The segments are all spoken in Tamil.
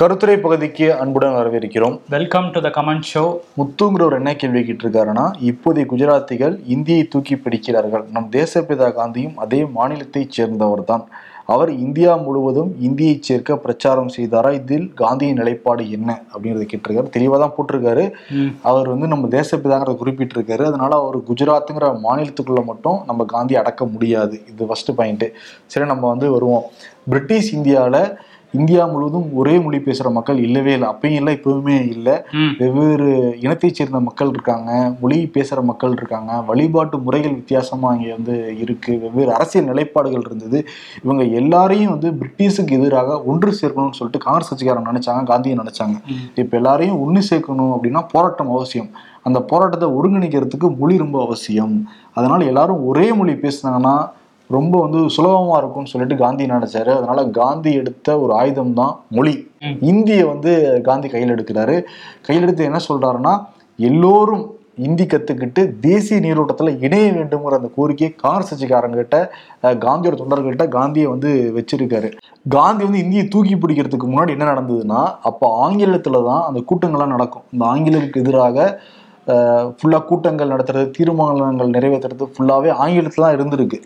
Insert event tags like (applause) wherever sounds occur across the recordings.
கருத்துரை பகுதிக்கு அன்புடன் வரவேற்கிறோம். Welcome to the comment show முத்துங்கிற ஒரு என்ன கேள்வி கேட்டிருக்காருன்னா இப்போதைய குஜராத்திகள் இந்தியை தூக்கி பிடிக்கிறார்கள். நம் தேசப்பிதா காந்தியும் அதே மாநிலத்தைச் சேர்ந்தவர் தான் அவர் இந்தியா முழுவதும் இந்தியை சேர்க்க பிரச்சாரம் செய்தாரா? இதில் காந்தியின் நிலைப்பாடு என்ன? அப்படிங்கறத கேட்டிருக்காரு. தெளிவாக தான் போட்டிருக்காரு. அவர் வந்து நம்ம தேசப்பிதாங்கிறத குறிப்பிட்டிருக்காரு. அதனால அவர் குஜராத்துங்கிற மாநிலத்துக்குள்ள மட்டும் நம்ம காந்தி அடக்க முடியாது. இது ஃபர்ஸ்ட் பாயிண்ட் சரி நம்ம வந்து வருவோம். பிரிட்டிஷ் இந்தியாவில் இந்தியா முழுவதும் ஒரே மொழி பேசுகிற மக்கள் இல்லவே இல்லை. அப்பயும் இல்லை இப்பவுமே இல்லை. வெவ்வேறு இனத்தைச் சேர்ந்த மக்கள் இருக்காங்க மொழி பேசுகிற மக்கள் இருக்காங்க வழிபாட்டு முறைகள் வித்தியாசமாக இங்கே வந்து இருக்கு வெவ்வேறு அரசியல் நிலைப்பாடுகள் இருந்தது. இவங்க எல்லாரையும் வந்து பிரிட்டிஷுக்கு எதிராக ஒன்று சேர்க்கணும்னு சொல்லிட்டு காங்கிரஸ் கட்சிக்காரங்க நினைச்சாங்க காந்தியை நினைச்சாங்க. இப்போ எல்லாரையும் ஒன்று சேர்க்கணும் அப்படின்னா போராட்டம் அவசியம். அந்த போராட்டத்தை ஒருங்கிணைக்கிறதுக்கு மொழி ரொம்ப அவசியம். அதனால எல்லாரும் ஒரே மொழி பேசுனாங்கன்னா ரொம்ப வந்து சுலபமா இருக்கும்னு சொல்லிட்டு காந்தி நினைச்சாரு. அதனால காந்தி எடுத்த ஒரு ஆயுதம் தான் மொழி. இந்தியை வந்து காந்தி கையில் எடுக்கிறாரு. கையில் எடுத்து என்ன சொல்றாருன்னா எல்லோரும் இந்தி கத்துக்கிட்டு தேசிய நீரோட்டத்துல இணைய வேண்டுங்கிற அந்த கோரிக்கையை காங்கிரஸ் கட்சிக்காரங்கிட்ட காந்தியோட தொண்டர்கள்ட்ட காந்தியை வந்து வச்சிருக்காரு. காந்தி வந்து இந்தியை தூக்கி பிடிக்கிறதுக்கு முன்னாடி என்ன நடந்ததுன்னா அப்போ ஆங்கிலத்துல தான் அந்த கூட்டங்கள்லாம் நடக்கும். இந்த ஆங்கிலருக்கு எதிராக ஃபுல்லாக கூட்டங்கள் நடத்துறது தீர்மானங்கள் நிறைவேற்றுறது ஃபுல்லாகவே ஆங்கிலத்தில் தான் இருந்திருக்கு.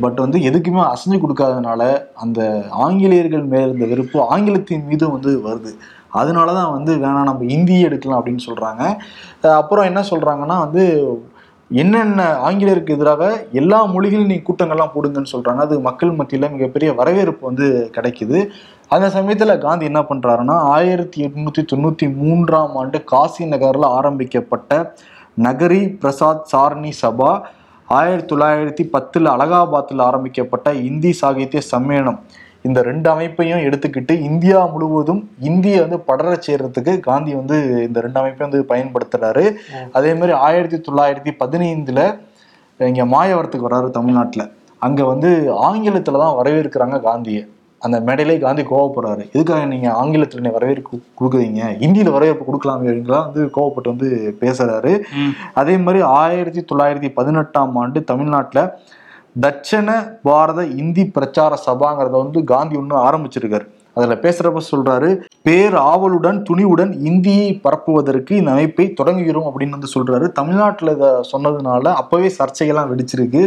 பட் வந்து எதுக்குமே அசைஞ்சு கொடுக்காதனால அந்த ஆங்கிலேயர்கள் மேல இருந்த வெறுப்பு ஆங்கிலத்தின் மீது வந்து வருது. அதனால தான் வந்து வேணாம் நம்ம இந்தியை எடுக்கலாம் அப்படின்னு சொல்றாங்க. அஹ் அப்புறம் என்ன சொல்றாங்கன்னா வந்து என்னென்ன ஆங்கிலேயருக்கு எதிராக எல்லா மொழிகளும் நீ கூட்டங்கள்லாம் போடுங்கன்னு சொல்றாங்க. அது மக்கள் மத்தியில மிகப்பெரிய வரவேற்பு வந்து கிடைக்குது. அந்த சமயத்துல காந்தி என்ன பண்றாருன்னா ஆயிரத்தி எட்நூத்தி தொண்ணூத்தி மூன்றாம் ஆண்டு காசி நகர்ல ஆரம்பிக்கப்பட்ட நகரி பிரசாத் சாரணி சபா ஆயிரத்தி தொள்ளாயிரத்தி பத்துல அலகாபாத்தில் ஆரம்பிக்கப்பட்ட இந்தி சாகித்ய சம்மேளனம். இந்த ரெண்டு அமைப்பையும் எடுத்துக்கிட்டு இந்தியா முழுவதும் இந்தியை வந்து படர செய்யறதுக்கு காந்தி வந்து இந்த ரெண்டு அமைப்பையும் வந்து பயன்படுத்துறாரு. அதே மாதிரி ஆயிரத்தி தொள்ளாயிரத்தி பதினைந்துல இங்க மாயவரத்துக்கு வர்றாரு தமிழ்நாட்டுல. அங்க வந்து ஆங்கிலத்துல தான் வரவேற்கிறாங்க காந்தியை. அந்த மேடையிலே காந்தி கோவப்படுறாரு. எதுக்காக நீங்க ஆங்கிலத்துல நீ வரவேற்பு கொடுக்குறீங்க? இந்தியில வரவேற்பு கொடுக்கலாமே அப்படின்லாம் வந்து கோவப்பட்டு வந்து பேசுறாரு. ம். அதே மாதிரி ஆயிரத்தி தொள்ளாயிரத்தி பதினெட்டாம் ஆண்டு தமிழ்நாட்டுல தட்சண பாரத இந்தி பிரச்சார சபாங்கிறத வந்து காந்தி ஒன்று ஆரம்பிச்சிருக்காரு. அதுல பேசுறப்ப சொல்றாரு பேர் ஆவலுடன் துணிவுடன் இந்தியை பரப்புவதற்கு இந்த அமைப்பை தொடங்குகிறோம் அப்படின்னு வந்து சொல்றாரு. தமிழ்நாட்டுல இதை சொன்னதுனால அப்பவே சர்ச்சைகள்லாம் வெடிச்சிருக்கு.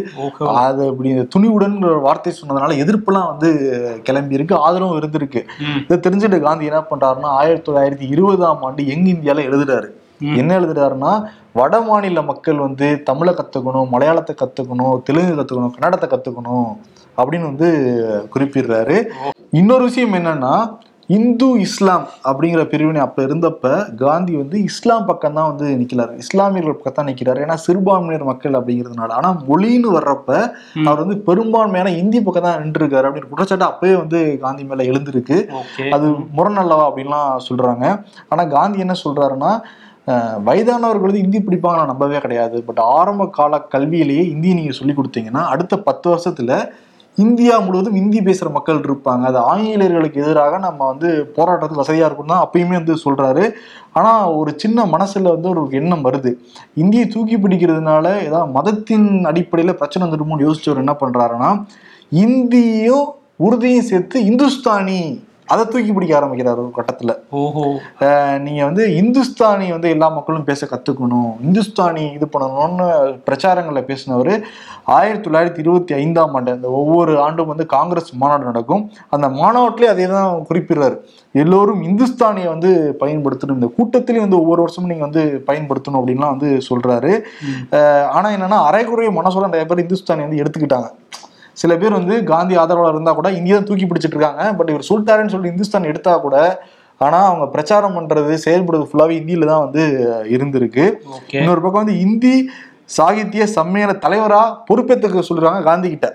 அது அப்படி துணிவுடன் வார்த்தை சொன்னதுனால எதிர்ப்புலாம் வந்து கிளம்பி இருக்கு ஆதரவும் இருந்திருக்கு. இதை தெரிஞ்சுட்டு காந்தி என்ன பண்றாருன்னா ஆயிரத்தி தொள்ளாயிரத்தி இருபதாம் ஆண்டு யங் இந்தியால எழுதுறாரு. என்ன எழுதுறாருன்னா வட மாநில மக்கள் வந்து தமிழை கத்துக்கணும் மலையாளத்தை கத்துக்கணும் தெலுங்கு கத்துக்கணும் கன்னடத்தை கத்துக்கணும். அப்படின்னு வந்து குறிப்பிடுறாரு. இன்னொரு விஷயம் என்னன்னா இந்து இஸ்லாம் அப்படிங்கிற பிரிவினை அப்ப இருந்தப்ப காந்தி வந்து இஸ்லாம் பக்கம் தான் வந்து நிக்கிறாரு. இஸ்லாமியர்கள் பக்கம் தான் நிக்கிறாரு. ஏன்னா சிறுபான்மையினர் மக்கள் அப்படிங்கிறதுனால. ஆனா மொழின்னு வர்றப்ப. அவர் வந்து பெரும்பான்மையான இந்தி பக்கம் தான் நின்றுருக்காரு அப்படின்னு குற்றச்சாட்டு அப்பவே வந்து காந்தி மேல எழுந்திருக்கு. அது முரணல்லவா அப்படின்லாம் சொல்றாங்க. ஆனா காந்தி என்ன சொல்றாருன்னா அஹ், வயதானவர்கள் வந்து இந்தி பிடிப்பாங்க நான் நம்பவே கிடையாது. பட் ஆரம்ப கால கல்வியிலேயே இந்தி நீங்க சொல்லி கொடுத்தீங்கன்னா அடுத்த பத்து வருஷத்துல இந்தியா முழுவதும் இந்தி பேசுகிற மக்கள் இருப்பாங்க. அது ஆங்கிலேயர்களுக்கு எதிராக நம்ம வந்து போராட்டத்துக்கு வசதியாக இருக்கும் தான் அப்பயுமே வந்து சொல்கிறாரு ஆனால் ஒரு சின்ன மனசில் வந்து ஒரு எண்ணம் வருது. இந்தியை தூக்கி பிடிக்கிறதுனால ஏதாவது மதத்தின் அடிப்படையில் பிரச்சனை வந்துடுமோன்னு யோசிச்சவர் என்ன பண்ணுறாருன்னா இந்தியும் உறுதியும் சேர்த்து இந்துஸ்தானி அதை தூக்கி பிடிக்க ஆரம்பிக்கிறார் ஒரு கட்டத்துல. ஓஹோ. அஹ் நீங்க வந்து இந்துஸ்தானி வந்து எல்லா மக்களும் பேச கத்துக்கணும். இந்துஸ்தானி இது பண்ணணும்னு பிரச்சாரங்கள்ல பேசினவர் ஆயிரத்தி தொள்ளாயிரத்தி இருபத்தி ஐந்தாம் ஆண்டு அந்த ஒவ்வொரு ஆண்டும் வந்து காங்கிரஸ் மாநாடு நடக்கும். அந்த மாநாட்டிலே அதே தான் குறிப்பிடுறாரு. எல்லோரும் இந்துஸ்தானியை வந்து பயன்படுத்தணும். இந்த கூட்டத்திலையும் வந்து ஒவ்வொரு வருஷமும் நீங்க வந்து பயன்படுத்தணும் அப்படின்லாம் வந்து சொல்றாரு. ம். அஹ் ஆனா என்னன்னா அரைக்குறைய மனசோட நிறைய பேர் இந்துஸ்தானி வந்து எடுத்துக்கிட்டாங்க. சில பேர் வந்து காந்தி ஆதரவாளர் இருந்தா கூட இந்தியா தான் தூக்கி பிடிச்சிட்டு இருக்காங்க. பட் இவர் சொல்லிட்டாருன்னு சொல்லி இந்துஸ்தான் எடுத்தா கூட ஆனா அவங்க பிரச்சாரம் பண்றது செயல்படுறது ஃபுல்லாவே இந்தியில தான் வந்து இருந்திருக்கு. இன்னொரு பக்கம் வந்து இந்தி சாகித்ய சம்மேளன தலைவரா பொறுப்பேற்றுக்க சொல்றாங்க காந்தி கிட்ட.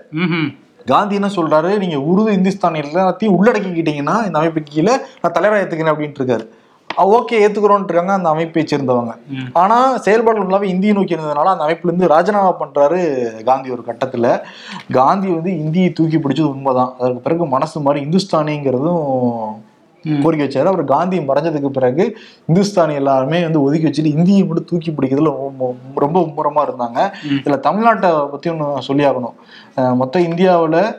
காந்தி என்ன சொல்றாரு? நீங்க உருது இந்துஸ்தானி எல்லாத்தையும் உள்ளடக்கிக்கிட்டீங்கன்னா இந்த அமைப்பு கீழே நான் தலைவரா ஏத்துக்கிறேன் அப்படின்ட்டு இருக்காரு. ஓகே ஏத்துக்கிறோன்ட்டு இருக்காங்க அந்த அமைப்பை சேர்ந்தவங்க. ஆனா செயல்பாடுகள் ஃபுல்லாவே இந்தியை நோக்கி இருந்ததுனால அந்த அமைப்புல இருந்து ராஜினாமா பண்றாரு காந்தி ஒரு கட்டத்துல. காந்தி வந்து இந்தியை தூக்கி பிடிச்சது உண்மைதான். அதற்கு பிறகு மனசு மாதிரி இந்துஸ்தானிங்கிறதும். கோரிக்கை வச்சாரு. அவர் காந்தி மறைஞ்சதுக்கு பிறகு இந்துஸ்தானி எல்லாருமே வந்து ஒதுக்கி வச்சுட்டு இந்தியை மட்டும் தூக்கி பிடிக்கிறதுல ரொம்ப- மும்முரமா இருந்தாங்க. இதுல தமிழ்நாட்டை பத்தி ஒன்று சொல்லி ஆகணும் மொத்த இந்தியாவுல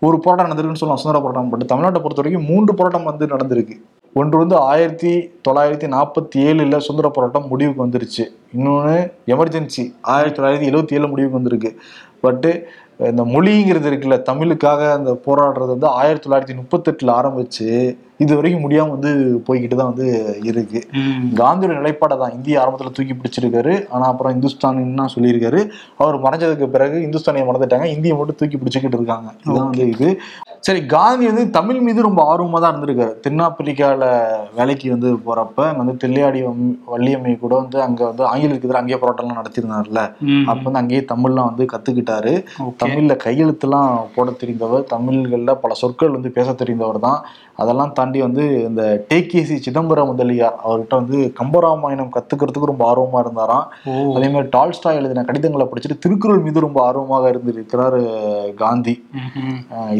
ஒரு போராட்டம் நடந்திருக்குன்னு சொல்லலாம். சுதந்திர போராட்டம். பட் தமிழ்நாட்டை பொறுத்த வரைக்கும் மூன்று போராட்டம் வந்து நடந்திருக்கு. ஒன்று வந்து ஆயிரத்தி தொள்ளாயிரத்தி நாற்பத்தி ஏழில் சுதந்திர போராட்டம் முடிவுக்கு வந்துருச்சு. இன்னொன்று எமர்ஜென்சி ஆயிரத்தி தொள்ளாயிரத்தி எழுபத்தி ஏழு முடிவுக்கு வந்திருக்கு. பட்டு இந்த மொழிங்கிறது இருக்குல்ல தமிழுக்காக அந்த போராடுறது வந்து ஆயிரத்தி தொள்ளாயிரத்தி முப்பத்தெட்டில் ஆரம்பிச்சு இது வரைக்கும் முடியாம வந்து போய்கிட்டு தான் வந்து இருக்கு. காந்தியோட நிலைப்பாடை தான் இந்திய ஆரம்பத்துல தூக்கி பிடிச்சிருக்காரு. ஆனா அப்புறம் இந்துஸ்தானின்னு சொல்லியிருக்காரு? அவர் மறைஞ்சதுக்கு பிறகு இந்துஸ்தானியை மறந்துட்டாங்க. இந்தியை மட்டும் தூக்கி பிடிச்சிக்கிட்டு இருக்காங்க. இதுதான் வந்து இது. சரி காந்தி வந்து தமிழ் மீது ரொம்ப ஆர்வமா தான் இருந்திருக்காரு. தென்னாப்பிரிக்கால வேலைக்கு வந்து போறப்ப அங்க வந்து தெல்லியாடி வள்ளியம்மை கூட வந்து அங்க வந்து ஆங்கிலத்துக்கு எதிராக அங்கேயே போராட்டம்லாம் நடத்தியிருந்தார்ல. அப்ப வந்து அங்கேயே தமிழ்லாம் வந்து கத்துக்கிட்டாரு. Okay. தமிழ்ல கையெழுத்துலாம் போட தெரிந்தவர் தமிழ்கள்ல பல சொற்கள் வந்து பேச தெரிந்தவர் தான். அதெல்லாம் தாண்டி வந்து இந்த டேகேசி சிதம்பரம் முதலியார் அவர்கிட்ட வந்து கம்பராமாயணம் கத்துக்கிறதுக்கு ரொம்ப ஆர்வமா இருந்தாராம். அதே மாதிரி டால்ஸ்டாய் எழுதின கடிதங்களை படிச்சுட்டு திருக்குறள் மீது ரொம்ப ஆர்வமாக இருந்திருக்கிறாரு காந்தி.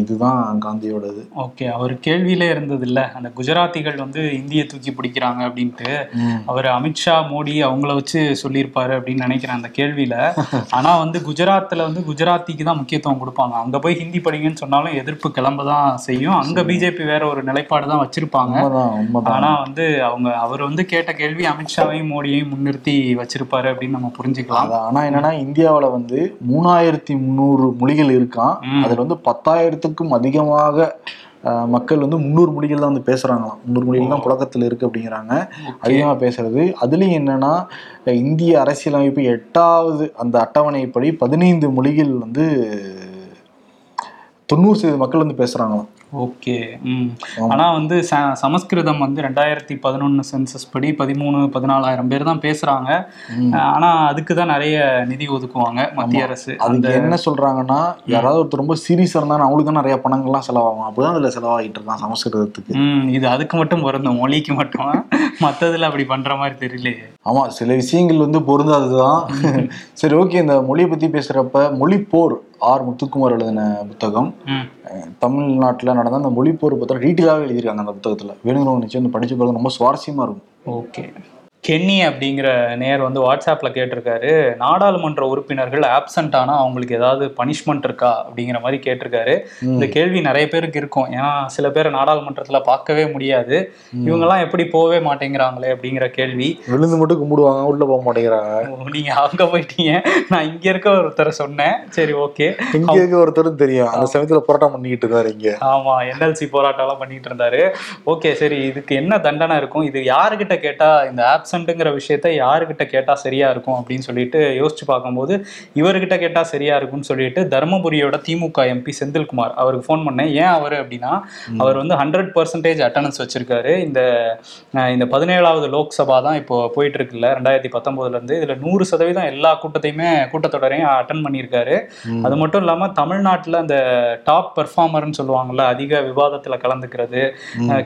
இதுதான் காந்தியோடது. ஓகே அவர் கேள்வியிலே இருந்தது இல்ல அந்த குஜராத்திகள் வந்து இந்தியை தூக்கி பிடிக்கிறாங்க அப்படின்ட்டு. அவர் அமித்ஷா மோடி அவங்கள வச்சு சொல்லியிருப்பாரு அப்படின்னு நினைக்கிறேன் அந்த கேள்வியில. ஆனா வந்து குஜராத்ல வந்து குஜராத்திக்கு தான் முக்கியத்துவம் கொடுப்பாங்க. அங்க போய் ஹிந்தி படிங்கன்னு சொன்னாலும் எதிர்ப்பு கிளம்ப தான் செய்யும். அங்க பிஜேபி வேற ஒரு நிலைப்பாடு தான் வச்சிருப்பாங்க. ஆனா வந்து அவங்க அவர் வந்து கேட்ட கேள்வி அமித்ஷாவையும் மோடியையும் முன்னிறுத்தி வச்சிருப்பாரு அப்படின்னு நம்ம புரிஞ்சுக்கலாம். ஆனா என்னன்னா இந்தியாவுல வந்து மூணாயிரத்தி முந்நூறு மொழிகள் இருக்கான். அதுல வந்து பத்தாயிரத்துக்கும் அதிகமாக மக்கள் வந்து முந்நூறு மொழிகள் தான் வந்து பேசுறாங்களாம். முந்நூறு மொழிகள் தான் புழக்கத்துல இருக்கு அப்படிங்கிறாங்க. அதிகமா பேசுறது. அதுலயும் என்னன்னா இந்திய அரசியலமைப்பு எட்டாவது அந்த அட்டவணைப்படி பதினைந்து மொழிகள் வந்து தொண்ணூறு சதவீத மக்கள் வந்து பேசுறாங்களாம். ஓகே ம். ஆனா வந்து ச- சமஸ்கிருதம் வந்து ரெண்டாயிரத்தி பதினொன்னு சென்சஸ் படி பதிமூணு பதினாலாயிரம் பேர் தான் பேசுறாங்க. ஆனா அதுக்கு தான் நிறைய நிதி ஒதுக்குவாங்க மத்திய அரசு. அதுக்கு என்ன சொல்றாங்கன்னா யாராவது ஒருத்தர் ரொம்ப சீரியஸா இருந்தா அவங்களுக்கு தான் நிறைய பணங்கள்லாம் செலவாகும். அப்படிதான் அதுல செலவாகிட்டு இருக்கான் சமஸ்கிருதத்துக்கு. ம் இது அதுக்கு மட்டும் பொருந்தும் மொழிக்கு மட்டும்? மத்ததுல அப்படி பண்ற மாதிரி தெரியலையே. ஆமா சில விஷயங்கள் வந்து பொருந்தாதுதான் சரி ஓகே இந்த மொழியை பத்தி பேசுறப்ப மொழி போர் ஆர் முத்துக்குமார் எழுதின புத்தகம். தமிழ்நாட்டுல நடந்த அந்த மொழிப்போர் பத்திரம் டீட்டெயிலாக எழுதியிருக்காங்க அந்த புத்தகத்தில். வேணுங்கிறவங்க நிச்சயம் படிச்சு பாருங்க. ரொம்ப சுவாரஸ்யமாக இருக்கும். ஓகே கென்னி அப்படிங்கிற நேர் வந்து வாட்ஸ்அப்ல கேட்டிருக்காரு. நாடாளுமன்ற உறுப்பினர்கள் ஆப்சண்ட் ஆனா அவங்களுக்கு ஏதாவது பனிஷ்மெண்ட் இருக்கா அப்படிங்கிற மாதிரி கேட்டிருக்காரு. இந்த கேள்வி நிறைய பேருக்கு இருக்கும். ஏன்னா சில பேர் நாடாளுமன்றத்துல பார்க்கவே முடியாது. இவங்கெல்லாம் எப்படி போகவே மாட்டேங்கிறாங்களே அப்படிங்கிற கேள்வி. விழுந்து மட்டும் கும்பிடுவாங்க உள்ள போக மாட்டேங்கிறாங்க. ஓ, நீங்க அங்க போயிட்டீங்க. நான் இங்க இருக்க ஒருத்தரை சொன்னேன். சரி ஓகே. இங்க இருக்க ஒருத்தரும் தெரியும். அந்த சமயத்துல போராட்டம் பண்ணிக்கிட்டு இருக்காரு இங்க. ஆமா என்எல்சி போராட்டம் எல்லாம் பண்ணிட்டு இருந்தாரு. ஓகே சரி இதுக்கு என்ன தண்டனை இருக்கும்? இது யாருக்கிட்ட கேட்டா இந்த ஆப்சண்ட்டுங்கிற விஷயத்த யாருக்கிட்ட கேட்டா சரியா இருக்கும் அப்படின்னு சொல்லிட்டு யோசிச்சு பார்க்கும்போது இவர்கிட்ட கேட்டா சரியா இருக்கும்னு சொல்லிட்டு தருமபுரியோட திமுக எம்பி செந்தில்குமார் அவருக்கு ஃபோன் பண்ணேன். ஏன் அவர் அப்படின்னா அவர் வந்து ஹண்ட்ரட் பர்சன்டேஜ் அட்டண்டன்ஸ் வச்சிருக்காரு. இந்த இந்த பதினேழாவது லோக்சபா தான் இப்போ போயிட்டு இருக்குல்ல ரெண்டாயிரத்தி பத்தொன்பதுல இருந்து. இதுல நூறு சதவீதம் எல்லா கூட்டத்தையுமே கூட்டத்தொடரையும் அட்டன் பண்ணியிருக்காரு. அது மட்டும் இல்லாம தமிழ்நாட்டுல அந்த டாப் பெர்ஃபார்மர்னு சொல்லுவாங்கல்ல அதிக விவாதத்துல கலந்துக்கிறது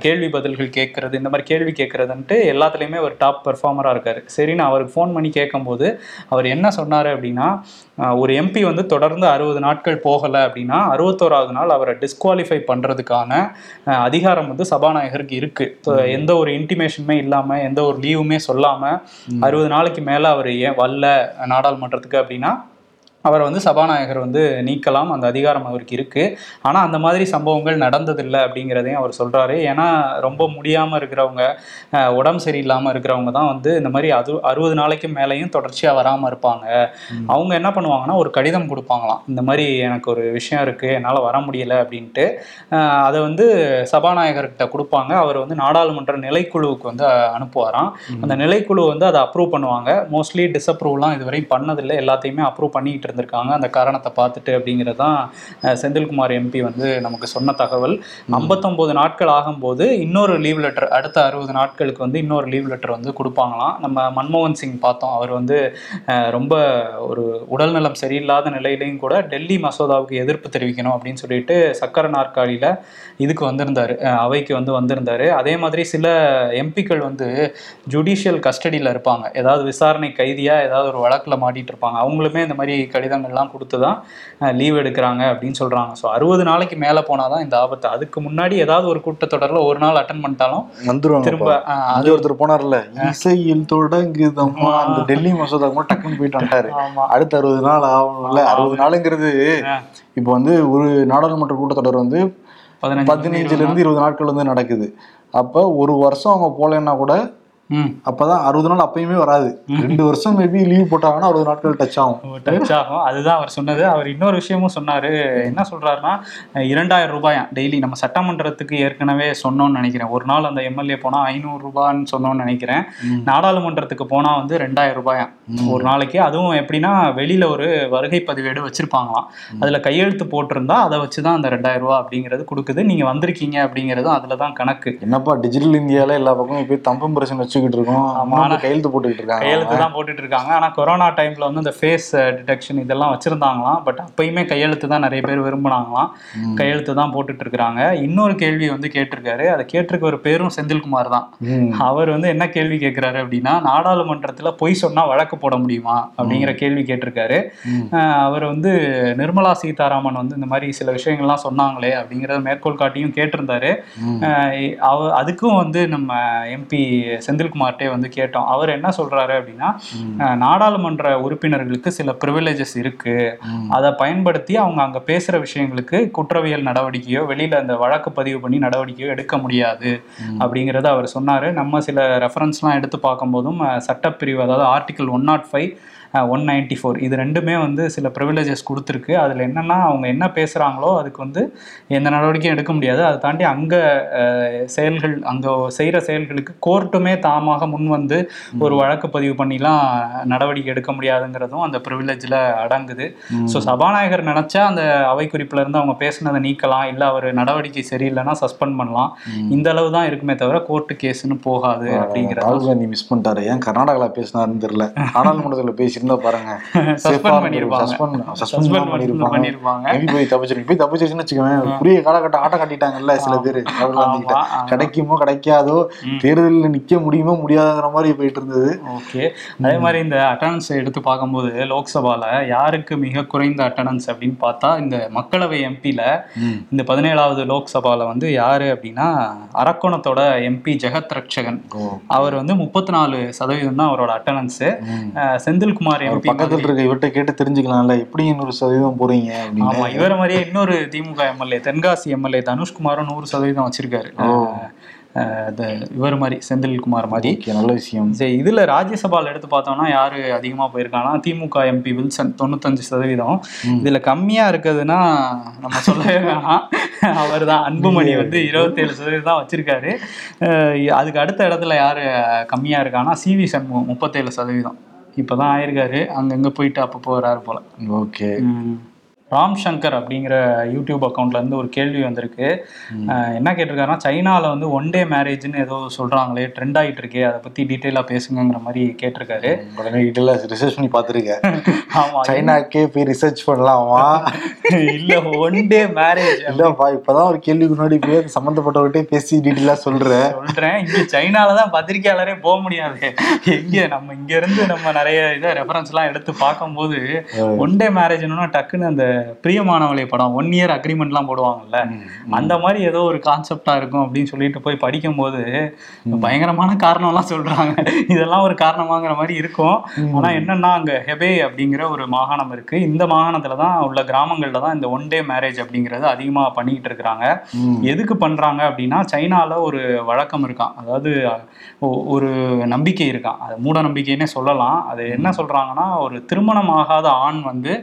கேள்வி பதில்கள் கேட்கறது இந்த மாதிரி கேள்வி கேட்கறதுன்ட்டு எல்லாத்துலயுமே ஒரு டாப் பெர்ஃபார்மரா இருக்காரு. சரின்னு அவருக்கு ஃபோன் பண்ணி கேட்கும்போது அவர் என்ன சொன்னாரு அப்படின்னா ஒரு எம்பி வந்து தொடர்ந்து அறுபது நாட்கள் போகல அப்படின்னா அறுபத்தோராவது நாள் அவரை டிஸ்குவாலிஃபை பண்றதுக்கான அஹ், அதிகாரம் வந்து சபாநாயகருக்கு இருக்கு. So, எந்த ஒரு இன்டிமேஷனுமே இல்லாம எந்த ஒரு லீவுமே சொல்லாம அறுபது நாளைக்கு மேல அவர் ஏன் வரல நாடாளுமன்றத்துக்கு அப்படின்னா அவரை வந்து சபாநாயகர் வந்து நீக்கலாம் அந்த அதிகாரம் அவருக்கு இருக்கு. ஆனா அந்த மாதிரி சம்பவங்கள் நடந்ததில்லை அப்படிங்கிறதையும் அவர் சொல்றாரு. ஏன்னா ரொம்ப முடியாம இருக்கிறவங்க உடம்பு சரியில்லாம இருக்கிறவங்க தான் வந்து இந்த மாதிரி அது அறுபது நாளைக்கு மேலேயும் தொடர்ச்சியா வராம இருப்பாங்க. அவங்க என்ன பண்ணுவாங்கன்னா ஒரு கடிதம் கொடுப்பாங்களாம். இந்த மாதிரி எனக்கு ஒரு விஷயம் இருக்கு என்னால வர முடியல அப்படின்ட்டு. அதை வந்து சபாநாயகர்கிட்ட கொடுப்பாங்க. அவர் வந்து நாடாளுமன்ற நிலைக்குழுவுக்கு வந்து அனுப்புவாராம். அந்த நிலைக்குழு வந்து அதை அப்ரூவ் பண்ணுவாங்க. மோஸ்ட்லி டிஸ்அப்ரூவ்லாம் இதுவரையும் பண்ணதில்லை. எல்லாத்தையுமே அப்ரூவ் பண்ணிட்டு இருந்திருக்காங்க அந்த காரணத்தை பார்த்துட்டு அப்படிங்கிறது தான் செந்தில்குமார் எம்பி வந்து நமக்கு சொன்ன தகவல். ஐம்பத்தொம்போது நாட்கள் ஆகும்போது இன்னொரு லீவ் லெட்டர் அடுத்த அறுபது நாட்களுக்கு வந்து இன்னொரு லீவ் லெட்டர் வந்து கொடுப்பாங்களாம். நம்ம மன்மோகன் சிங் பார்த்தோம். அவர் வந்து ரொம்ப ஒரு உடல்நலம் சரியில்லாத நிலையிலையும் கூட டெல்லி மசோதாவுக்கு எதிர்ப்பு தெரிவிக்கணும் அப்படின்னு சொல்லிட்டு சக்கர நாற்காலியில் இதுக்கு வந்திருந்தாரு. அவைக்கு வந்து வந்திருந்தார். அதே மாதிரி சில எம்பிக்கள் வந்து ஜுடிஷியல் கஸ்டடியில் இருப்பாங்க. ஏதாவது விசாரணை கைதியாக ஏதாவது ஒரு வழக்கில் மாட்டிகிட்டு இருப்பாங்க. அவங்களுமே இந்த மாதிரி கடிதங்கள்லாம் கொடுத்து தான் லீவ் எடுக்கிறாங்க அப்படின்னு சொல்கிறாங்க ஸோ அறுபது நாளைக்கு மேலே போனால் தான் இந்த ஆபத்து. அதுக்கு முன்னாடி ஏதாவது ஒரு கூட்டத்தொடரில் ஒரு நாள் அட்டன் பண்ணிட்டாலும் வந்துருவாங்க திரும்ப அது ஒருத்தர் போனார்ல இசையில் தொடங்குதம்மா அந்த டெல்லி மசோதா கூட டக்குன்னு போயிட்டு வந்துட்டாரு. அடுத்த அறுபது நாள் ஆகணும்ல அறுபது நாளுங்கிறது இப்போ வந்து ஒரு நாடாளுமன்ற கூட்டத்தொடர் வந்து பதினஞ்சு பதினஞ்சுல இருந்து இருபது நாட்கள் வந்து நடக்குது. அப்ப ஒரு வருஷம் அவங்க போகலைன்னா கூட அப்பதான் அறுபது நாள் அப்பயுமே வராது. ரெண்டு வருஷம் மேபி லீவ் போட்டாங்கன்னா அறுபது நாட்கள் டச் ஆகும். டச் ஆகும். அதுதான் அவர் சொன்னது. அவர் இன்னொரு விஷயமும் சொன்னாரு. என்ன சொல்றாருன்னா இரண்டாயிரம் ரூபாயாம் டெய்லி நம்ம சட்டமன்றத்துக்கு ஏற்கனவே சொன்னோம்னு நினைக்கிறேன். ஒரு நாள் அந்த எம்எல்ஏ போனா ஐநூறு ரூபான்னு சொன்னோம்னு நினைக்கிறேன். நாடாளுமன்றத்துக்கு போனா வந்து ரெண்டாயிரம் ரூபாயாம் ஒரு நாளைக்கு. அதுவும் எப்படின்னா வெளியில ஒரு வருகை பதிவேடு வச்சிருப்பாங்களாம். அதுல கையெழுத்து போட்டிருந்தா அதை வச்சுதான் அந்த ரெண்டாயிரம் ரூபாய் அப்படிங்கிறது கொடுக்குது. நீங்க வந்திருக்கீங்க அப்படிங்கிறதும் அதுலதான் கணக்கு. என்னப்பா டிஜிட்டல் இந்தியால எல்லா பக்கமும் போய் தம்பம் பிரச்சனை வச்சுக்கிட்டு இருக்கோம் வந்து கையெழுத்து போட்டுக்கிட்டு இருக்காங்க. கையெழுத்து தான் போட்டுட்டு இருக்காங்க ஆனா கொரோனா டைம்ல வந்து இந்த ஃபேஸ் டிடெக்ஷன் இதெல்லாம் வச்சிருந்தாங்களாம். பட் அப்பயுமே கையெழுத்து தான் நிறைய பேர் விரும்புனாங்களாம். கையெழுத்து தான் போட்டுட்டு இருக்காங்க இன்னொரு கேள்வி வந்து கேட்டிருக்காரு. அதை கேட்டிருக்க ஒரு பேரும் செந்தில்குமார் தான். அவர் வந்து என்ன கேள்வி கேட்கிறாரு அப்படின்னா நாடாளுமன்றத்துல பொய் சொன்னா வழக்கு போட முடியுமா? அப்படிங்கிற கேள்வி கேட்டிருக்காரு. அவர் வந்து நிர்மலா சீதாராமன் வந்து இந்த மாதிரி சில விஷயங்கள்லாம் சொன்னாங்களே அப்படிங்கிறத மேற்கோள் காட்டியும் கேட்டிருந்தாரு. அவ அதுக்கும் வந்து நம்ம எம்பி செந்தில்குமார்ட்டே வந்து கேட்டோம். அவர் என்ன சொல்றாரு அப்படின்னா நாடாளுமன்ற உறுப்பினர்களுக்கு சில ப்ரிவிலேஜஸ் இருக்கு. அதை பயன்படுத்தி அவங்க அங்க பேசுற விஷயங்களுக்கு குற்றவியல் நடவடிக்கையோ வெளியில அந்த வழக்கு பதிவு பண்ணி நடவடிக்கையோ எடுக்க முடியாது அப்படிங்கறத அவர் சொன்னாரு. நம்ம சில ரெஃபரன்ஸ்லாம் எடுத்து பார்க்கும்போதும் சட்டப்பிரிவு அதாவது article one naught five one ninety four இது ரெண்டுமே வந்து சில ப்ரிவிலேஜஸ் கொடுத்துருக்கு. அதில் என்னன்னா அவங்க என்ன பேசுகிறாங்களோ அதுக்கு வந்து எந்த நடவடிக்கையும் எடுக்க முடியாது. அதை தாண்டி அங்கே செயல்கள் அங்கே செய்கிற செயல்களுக்கு கோர்ட்டுமே தாமாக முன் வந்து ஒரு வழக்கு பதிவு பண்ணிலாம் நடவடிக்கை எடுக்க முடியாதுங்கிறதும் அந்த ப்ரிவிலேஜில் அடங்குது. ஸோ சபாநாயகர் நினச்சா அந்த அவை குறிப்புல இருந்து அவங்க பேசுனதை நீக்கலாம் இல்லை அவர் நடவடிக்கை சரியில்லைன்னா சஸ்பெண்ட் பண்ணலாம். இந்த அளவு தான் இருக்குமே தவிர கோர்ட்டு கேஸ்னு போகாது அப்படிங்கிறது ராகுல் காந்தி மிஸ் பண்ணிட்டாரு. ஏன் கர்நாடகால பேசினாருன்னு தெரியல. (laughs) நாடாளுமன்றத்துல பேசியிருந்தா பாருங்க. (laughs) சஸ்பெண்ட் சஸ்பெண்ட் பண்ணிருப்பாங்க. போய் தப்பிச்சிருக்கு போய் தப்பிச்சிருச்சுன்னு வச்சுக்கோங்க குறுகிய காலகட்டம் ஆட்டம் காட்டிட்டாங்கல்ல சில பேர். ராகுல் காந்தி கிட்ட ஆமா, ஆமா. கிடைக்குமோ கிடைக்காதோ தேர்தலில் நிக்க முடியுமோ முடியாதுங்கிற மாதிரி போயிட்டு இருந்தது. ஓகே. அதே மாதிரி இந்த அட்டண்டன்ஸ் எடுத்து பார்க்கும்போது லோக்சபால யாருக்கு மிக குறைந்த அட்டண்டன்ஸ் அப்படின்னு பார்த்தா இந்த மக்களவை எம்பியில. இந்த பதினேழாவது லோக்சபால வந்து யாரு அப்படின்னா அரக்கோணத்தோட எம்பி ஜெகத் ரட்சகன். அவர் வந்து முப்பத்தி நாலு சதவீதம் தான் அவரோட அட்டண்டன்ஸ் ம். செந்தில்குமார் அவர் எம்பி பக்கத்துல இருக்க இவர்கிட்ட கேட்டு தெரிஞ்சுக்கலாம்ல எப்படி இன்னொரு சதவீதம் போறீங்க ஆமா இவர மாதிரியே இன்னொரு திமுக எம்எல்ஏ தென்காசி எம்எல்ஏ தனுஷ்குமாரும் நூறு சதவீதம் வச்சிருக்காரு. இவர் மாதிரி செந்தில்குமார் மாதிரி. நல்ல விஷயம். சரி இதுல ராஜ்யசபால எடுத்து பார்த்தோம்னா யாரு அதிகமா போயிருக்காங்கன்னா திமுக எம்பி வில்சன் தொண்ணூத்தஞ்சு சதவீதம். இதுல கம்மியா இருக்குதுன்னா நம்ம சொல்லவே வேணாம். அவர் தான் அன்புமணி வந்து இருபத்தேழு சதவீதம் தான் வச்சிருக்காரு அதுக்கு அடுத்த இடத்துல யாரு கம்மியா இருக்கான்னா சி வி சண்முகம் முப்பத்தேழு சதவீதம். இப்பதான் ஆயிருக்காரு. அங்கங்க போயிட்டு அப்பப்போ வராரு போல. ஓகே. ராம் சங்கர் அப்படிங்கிற யூடியூப் அக்கௌண்ட்ல இருந்து ஒரு கேள்வி வந்திருக்கு. என்ன கேட்டிருக்காருன்னா சைனால வந்து ஒன் டே மேரேஜ்னு ஏதோ சொல்றாங்களே ட்ரெண்ட் ஆயிட்டு இருக்கே அதை பத்தி டீட்டெயிலா பேசுங்கிற மாதிரி கேட்டிருக்காரு. உடனே டீட்டெயிலாக ரிசர்ச் பண்ணி பார்த்துருக்கேன் (laughs) ஆமா சைனாக்கே போய் ரிசர்ச் பண்ணலாமா (laughs) இல்ல ஒன் டே மேரேஜ் இல்லப்பா இப்பதான் ஒரு கேள்விக்கு முன்னாடி போய் சம்மந்தப்பட்டவர்கிட்டே பேசி டீட்டெயிலாக சொல்ற சொல்றேன். இங்க சைனால தான் பத்திரிக்கையாளரே போக முடியாது. எங்க நம்ம இங்க இருந்து நம்ம நிறைய இதை ரெஃபரன்ஸ் எல்லாம் எடுத்து பார்க்கும்போது ஒன் டே மேரேஜ்னா டக்குன்னு அந்த பிரியமானவளை படம் ஒன் இயர் அக்ரிமெண்ட்லாம் போடுவாங்கல்ல. அந்த மாதிரி ஏதோ ஒரு கான்செப்டா இருக்கும் அப்படின்னு சொல்லிட்டு போய் படிக்கும்போது பயங்கரமான காரணம்லாம் சொல்றாங்க. இதெல்லாம் ஒரு காரணமாங்கிற மாதிரி இருக்கும். ஆனா என்னன்னா அங்க ஹெபே அப்படிங்கிற ஒரு மாகாணம் இருக்கு. இந்த மாகாணத்துல தான் உள்ள கிராமங்கள்ல தான் இந்த ஒன் டே மேரேஜ் அப்படிங்கறது அதிகமா பண்ணிக்கிட்டு இருக்கிறாங்க. எதுக்கு பண்றாங்க அப்படின்னா சைனால ஒரு வழக்கம் இருக்கான். அதாவது ஒரு நம்பிக்கை இருக்கான். அது மூட நம்பிக்கைன்னே சொல்லலாம். அது என்ன சொல்றாங்கன்னா ஒரு திருமணம் ஆகாத ஆண் வந்து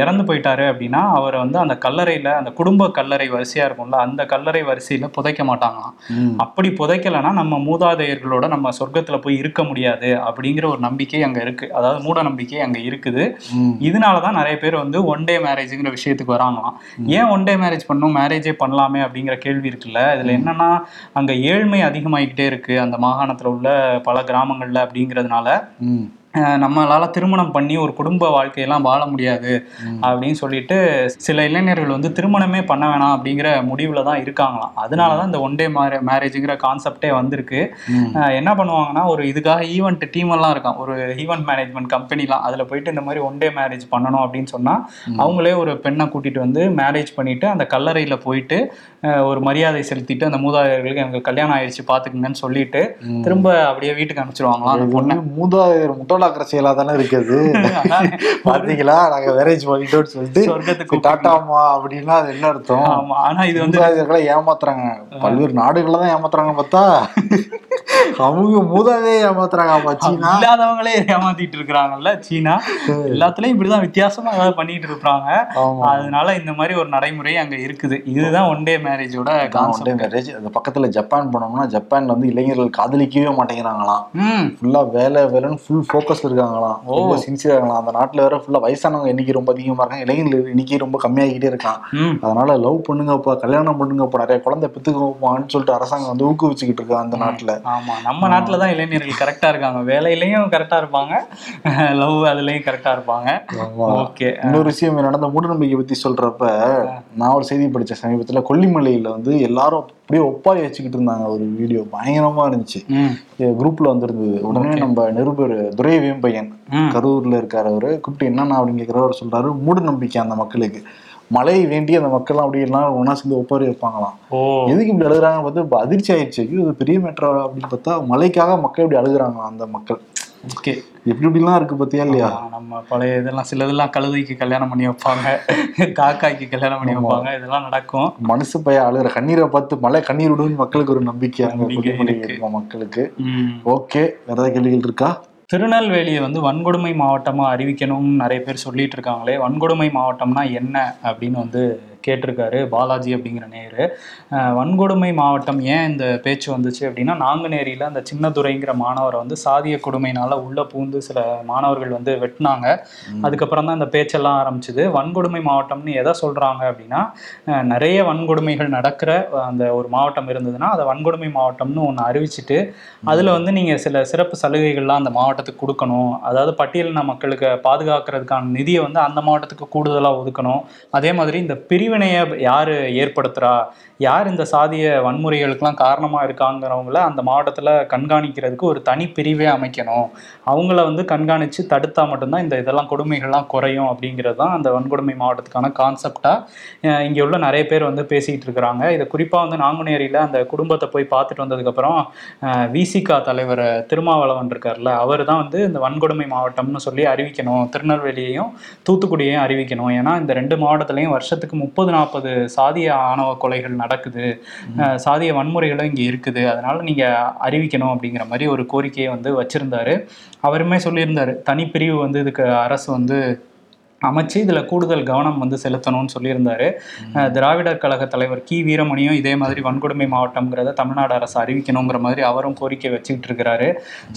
இறந்து போயிட்டாரு. அப்படின்னா அவரை வந்து அந்த கல்லறையில அந்த குடும்ப கல்லறை வரிசையா இருக்கும்ல அந்த கல்லறை வரிசையில புதைக்க மாட்டாங்களாம். அப்படி புதைக்கலைன்னா நம்ம மூதாதையர்களோட நம்ம சொர்க்கத்துல போய் இருக்க முடியாது அப்படிங்கிற ஒரு நம்பிக்கை அங்க இருக்கு. அதாவது மூட நம்பிக்கை அங்க இருக்குது. இதனாலதான் நிறைய பேர் வந்து ஒன் டே மேரேஜ்ங்கிற விஷயத்துக்கு வராங்களாம். ஏன் ஒன் டே மேரேஜ் பண்ணும் மேரேஜே பண்ணலாமே அப்படிங்கிற கேள்வி இருக்குல்ல. இதுல என்னன்னா அங்க ஏழ்மை அதிகமாயிக்கிட்டே இருக்கு. அந்த மாகாணத்துல உள்ள பல கிராமங்கள்ல அப்படிங்கிறதுனால. நம்மளால திருமணம் பண்ணி ஒரு குடும்ப வாழ்க்கையெல்லாம் வாழ முடியாது அப்படின்னு சொல்லிட்டு சில இளைஞர்கள் வந்து திருமணமே பண்ண வேணாம் அப்படிங்கிற முடிவுல தான் இருக்காங்களாம். அதனால தான் இந்த ஒன் டே மேரேஜுங்கிற கான்செப்டே வந்திருக்கு. என்ன பண்ணுவாங்கன்னா ஒரு இதுக்காக ஈவெண்ட் டீம் எல்லாம் இருக்கான் ஒரு ஈவெண்ட் மேனேஜ்மெண்ட் கம்பெனிலாம் அதுல போயிட்டு இந்த மாதிரி ஒன் டே மேரேஜ் பண்ணணும் அப்படின்னு சொன்னா அவங்களே ஒரு பெண்ணை கூட்டிட்டு வந்து மேரேஜ் பண்ணிட்டு அந்த கல்லறையில போயிட்டு ஒரு மரியாதை செலுத்திட்டு அந்த மூதாதையர்களுக்கு எனக்கு கல்யாணம் ஆயிடுச்சு பாத்துக்குங்கன்னு சொல்லிட்டு திரும்ப அப்படியே வீட்டுக்கு அனுப்பிச்சிருவாங்களாம் அந்த பொண்ணை. மூதாதையர் முட்டாள் மெரிட்டோலாக்கிற தானே இருக்குது? அதான் (laughs) பாத்தீங்களா? நாங்க மேரேஜ் பண்ணிட்டோம்னு சொல்லிட்டு டாட்டாமா அப்படின்னா அது என்ன அர்த்தம்? ஆனா இது வந்து ஏமாத்துறாங்க. பல்வேறு நாடுகள்ல தான் ஏமாத்துறாங்க பார்த்தா. அவங்க மூதாவே ஏமாத்துறாங்க சீனா. இல்லாதவங்களே ஏமாத்திட்டு இருக்கிறாங்கல்ல சீனா. எல்லாத்துலயும் இப்படிதான் வித்தியாசமா ஏதாவது பண்ணிட்டு இருப்பாங்க. அதனால இந்த மாதிரி ஒரு நடைமுறை அங்க இருக்குது. இதுதான் ஒன் டே மேரேஜோட கான்செப்ட் மேரேஜ் அந்த பக்கத்துல ஜப்பான் போனோம்னா ஜப்பான்ல வந்து இளைஞர்கள் காதலிக்கவே மாட்டேங்கிறாங்களாம். ஃபுல்லா வேலை வேலைன்னு ஃபுல் ஃபோக்கஸ்ல இருக்காங்களாம். ரொம்ப சின்சியரா இருக்காங்களாம் அந்த நாட்டுல வேற ஃபுல்லா வயசானவங்க எண்ணிக்கை ரொம்ப அதிகமா இருக்காங்க. இளைஞர்கள் எண்ணிக்கை ரொம்ப கம்மியாகிட்டே இருக்கான் அதனால லவ் பண்ணுங்கப்பா கல்யாணம் பண்ணுங்கப்பா நிறைய குழந்தை பெத்துக்கோப்பான்னு சொல்லிட்டு அரசாங்கம் வந்து ஊக்குவிச்சுக்கிட்டு இருக்கா அந்த நாட்டுல. ஆமா நம்ம நாட்டுல தான் இளைஞர்கள் கரெக்டா இருக்காங்க. வேலையிலயும் கரெக்டா இருப்பாங்க. லவ் அதுலயும் கரெக்டா இருப்பாங்க. ஓகே இன்னொரு விஷயம் நடந்த மூடநம்பிக்கை பத்தி சொல்றப்ப நான் ஒரு செய்தி படிச்சேன் சமீபத்துல கொல்லிமலையில வந்து எல்லாரும் அப்படியே ஒப்பாரி வச்சுக்கிட்டு இருந்தாங்க. ஒரு வீடியோ பயங்கரமா இருந்துச்சு. குரூப்ல வந்திருந்தது. உடனே நம்ம நிருபர் துரை வேம்பையன் கரூர்ல இருக்காரு அவரு. கூப்பிட்டு என்னன்னா அப்படின்னு கேட்கிறவர் சொல்றாரு மூட நம்பிக்கை அந்த மக்களுக்கு. மழை வேண்டி அந்த மக்கள் அப்படி எல்லாம் ஒன்னா சேர்ந்து ஒப்பாரி வைப்பாங்களாம் எதுக்கு இப்படி அழுகுறாங்கன்னு பார்த்து அதிர்ச்சி ஆயிடுச்சு. ஐயோ இது பெரிய மேட்ரா அப்படின்னு பார்த்தா மழைக்காக மக்கள் இப்படி அழுகுறாங்களாம் அந்த மக்கள். ஓகே. எப்படி இப்படிலாம் இருக்கு பத்தியா இல்லையா? நம்ம பழைய இதெல்லாம் சிலதெல்லாம் கழுதைக்கு கல்யாணம் பண்ணி வைப்பாங்க. காக்காய்க்கு கல்யாணம் பண்ணி வைப்பாங்க. இதெல்லாம் நடக்கும். மனசு பைய அழுகிற கண்ணீரை பார்த்து மழை கண்ணீர் விடுன்னு மக்களுக்கு ஒரு நம்பிக்கை மக்களுக்கு. ஓகே வேற ஏதாவது கேள்விகள் இருக்கா? திருநெல்வேலியை வந்து வன்கொடுமை மாவட்டமாக அறிவிக்கணும்னு நிறைய பேர் சொல்லிட்டு இருக்காங்களே வன்கொடுமை மாவட்டம்னா என்ன அப்படின்னு வந்து கேட்டிருக்காரு பாலாஜி அப்படிங்கிற நேரு. வன்கொடுமை மாவட்டம் ஏன் இந்த பேச்சு வந்துச்சு அப்படின்னா நாங்குநேரியில் அந்த சின்னதுரைங்கிற மாணவரை வந்து சாதிய கொடுமையினால உள்ள பூந்து சில மாணவர்கள் வந்து வெட்டினாங்க. அதுக்கப்புறம் தான் இந்த பேச்செல்லாம் ஆரம்பிச்சுது. வன்கொடுமை மாவட்டம்னு எதை சொல்றாங்க அப்படின்னா நிறைய வன்கொடுமைகள் நடக்கிற அந்த ஒரு மாவட்டம் இருந்ததுன்னா அதை வன்கொடுமை மாவட்டம்னு ஒன்று அறிவிச்சிட்டு அதில் வந்து நீங்கள் சில சிறப்பு சலுகைகள்லாம் அந்த மாவட்டத்துக்கு கொடுக்கணும். அதாவது பட்டியலின மக்களுக்கு பாதுகாக்கிறதுக்கான நிதியை வந்து அந்த மாவட்டத்துக்கு கூடுதலாக ஒதுக்கணும். அதே மாதிரி இந்த பிரிவினையை யார் ஏற்படுத்துகிறா யார் இந்த சாதிய வன்முறைகளுக்கெல்லாம் காரணமாக இருக்காங்கிறவங்கள அந்த மாவட்டத்தில் கண்காணிக்கிறதுக்கு ஒரு தனி பிரிவே அமைக்கணும். அவங்கள வந்து கண்காணித்து தடுத்தா மட்டும்தான் இந்த இதெல்லாம் கொடுமைகள்லாம் குறையும் அப்படிங்கிறது தான் அந்த வன்கொடுமை மாவட்டத்துக்கான கான்செப்டாக இங்கே உள்ள நிறைய பேர் வந்து பேசிகிட்டு இருக்கிறாங்க. இதை குறிப்பாக வந்து நாங்குநேரியில் அந்த குடும்பத்தை போய் பார்த்துட்டு வந்ததுக்கப்புறம் விசிகா தலைவர் திருமாவளவன் இருக்கார்ல அவர் தான் வந்து இந்த வன்கொடுமை மாவட்டம்னு சொல்லி அறிவிக்கணும். திருநெல்வேலியையும் தூத்துக்குடியையும் அறிவிக்கணும். ஏன்னா இந்த ரெண்டு மாவட்டத்துலையும் வருஷத்துக்கு முப்பது நாற்பது சாதிய ஆணவ கொலைகள் நடக்குது. சாதிய வன்முறைகளும் இங்கே இருக்குது. அதனால் நீங்கள் அறிவிக்கணும் அப்படிங்கிற மாதிரி ஒரு கோரிக்கையை வந்து வச்சுருந்தாரு. அவருமே சொல்லியிருந்தாரு. தனிப்பிரிவு வந்து இதுக்கு அரசு வந்து அமைச்சு இதில் கூடுதல் கவனம் வந்து செலுத்தணும்னு சொல்லியிருந்தாரு. திராவிடர் கழக தலைவர் கி. வீரமணியும் இதே மாதிரி வன்கொடுமை மாவட்டம்ங்கிறத தமிழ்நாடு அரசு அறிவிக்கணுங்கிற மாதிரி அவரும் கோரிக்கை வச்சுக்கிட்டு இருக்கிறாரு.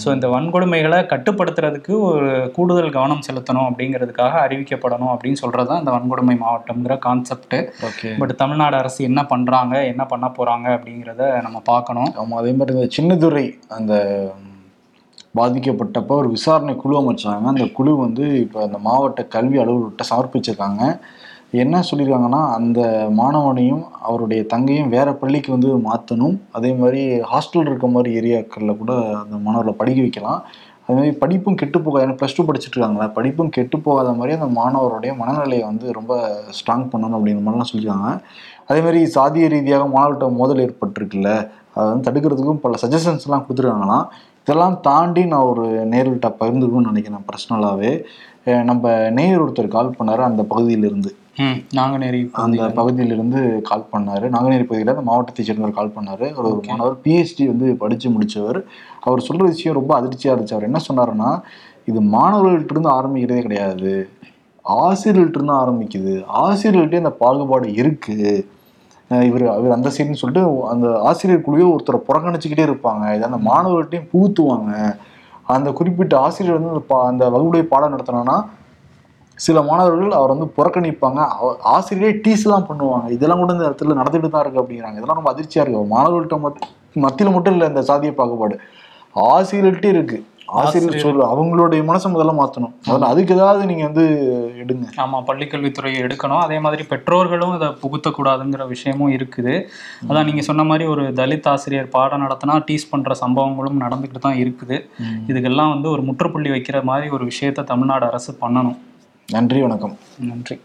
ஸோ இந்த வன்கொடுமைகளை கட்டுப்படுத்துறதுக்கு ஒரு கூடுதல் கவனம் செலுத்தணும் அப்படிங்கிறதுக்காக அறிவிக்கப்படணும் அப்படின்னு சொல்கிறது தான் இந்த வன்கொடுமை மாவட்டம்ங்கிற கான்செப்ட் ஓகே. பட் தமிழ்நாடு அரசு என்ன பண்ணுறாங்க என்ன பண்ண போகிறாங்க அப்படிங்கிறத நம்ம பார்க்கணும். ஆமா அதே மாதிரி இந்த சின்னதுரை அந்த பாதிக்கப்பட்டப்போ ஒரு விசாரணை குழு அமைச்சாங்க. அந்த குழு வந்து இப்போ அந்த மாவட்ட கல்வி அலுவலர்கிட்ட சமர்ப்பிச்சிருக்காங்க. என்ன சொல்லியிருக்காங்கன்னா அந்த மாணவனையும் அவருடைய தங்கையும் வேற பள்ளிக்கு வந்து மாற்றணும் அதே மாதிரி ஹாஸ்டல் இருக்க மாதிரி ஏரியாக்களில் கூட அந்த மாணவர்களை படிக்க வைக்கலாம். அதே மாதிரி படிப்பும் கெட்டு போகாது. ஏன்னா ப்ளஸ் டூ படிச்சுட்டு இருக்காங்களா படிப்பும் கெட்டு போகாத மாதிரி அந்த மாணவருடைய மனநிலையை வந்து ரொம்ப ஸ்ட்ராங் பண்ணணும் அப்படிங்கிற மாதிரிலாம் சொல்லியிருக்காங்க. அதே மாதிரி சாதிய ரீதியாக மாணவர்கிட்ட மோதல் ஏற்பட்டிருக்குல்ல. அதை வந்து தடுக்கிறதுக்கும் பல சஜஷன்ஸ்லாம் கொடுத்துருக்காங்களாம். இதெல்லாம் தாண்டி நான் ஒரு நேர்கள்ட்ட பகிர்ந்துக்கணும்னு நினைக்கிறேன் பர்சனலாகவே நம்ம நேயர் ஒருத்தர் கால் பண்ணாரு அந்த பகுதியிலிருந்து. நாங்குநேரி அந்த பகுதியிலிருந்து கால் பண்ணாரு. நாங்குநேரி பகுதியில் அந்த மாவட்டத்தை சேர்ந்தவர் கால் பண்ணாரு. அவர் ஒரு மாணவர் பிஹெச்டி வந்து படிச்சு முடிச்சவர். அவர் சொல்ற விஷயம் ரொம்ப அதிர்ச்சியா இருந்துச்சு. அவர் என்ன சொன்னாருன்னா இது மாணவர்கள்ட்ட இருந்து ஆரம்பிக்கிறதே கிடையாது. ஆசிரியர்கள்ட்ட இருந்து ஆரம்பிக்குது. ஆசிரியர்கள்ட்டே இந்த பாகுபாடு இருக்கு. இவர் இவர் அந்த சைடுன்னு சொல்லிட்டு அந்த ஆசிரியர் குழுவே ஒருத்தரை புறக்கணிச்சுக்கிட்டே இருப்பாங்க. இதை அந்த மாணவர்கள்ட்டையும் புகுத்துவாங்க. அந்த குறிப்பிட்ட ஆசிரியர் வந்து அந்த பா- அந்த வகுப்புடைய பாடம் நடத்தினோன்னா சில மாணவர்கள் அவர் வந்து புறக்கணிப்பாங்க. அவ- ஆசிரியரே டீஸ்லாம் பண்ணுவாங்க. இதெல்லாம் கூட இந்த இடத்துல நடந்துட்டு தான் இருக்கு அப்படிங்கிறாங்க. இதெல்லாம் ரொம்ப அதிர்ச்சியாக இருக்கு. மாணவர்கள்ட்ட மத் மட்டும் இல்லை இந்த சாதிய பாகுபாடு. ஆசிரியர்கிட்டே இருக்குது ஆசிரியர் சொல்ற அவங்களுடைய மனசை முதல்ல மாத்தணும். முதல்ல அதுக்கு ஏதாவது நீங்க வந்து எடுங்க. ஆமாம் பள்ளிக்கல்வித்துறையை எடுக்கணும். அதே மாதிரி பெற்றோர்களும் இதை புகுத்தக்கூடாதுங்கிற விஷயமும் இருக்குது. அதான் நீங்கள் சொன்ன மாதிரி ஒரு தலித் ஆசிரியர் பாடம் நடத்தினா டீஸ் பண்ணுற சம்பவங்களும் நடந்துக்கிட்டு தான் இருக்குது. இதுக்கெல்லாம் வந்து ஒரு முற்றுப்புள்ளி வைக்கிற மாதிரி ஒரு விஷயத்த தமிழ்நாடு அரசு பண்ணணும். நன்றி வணக்கம். நன்றி.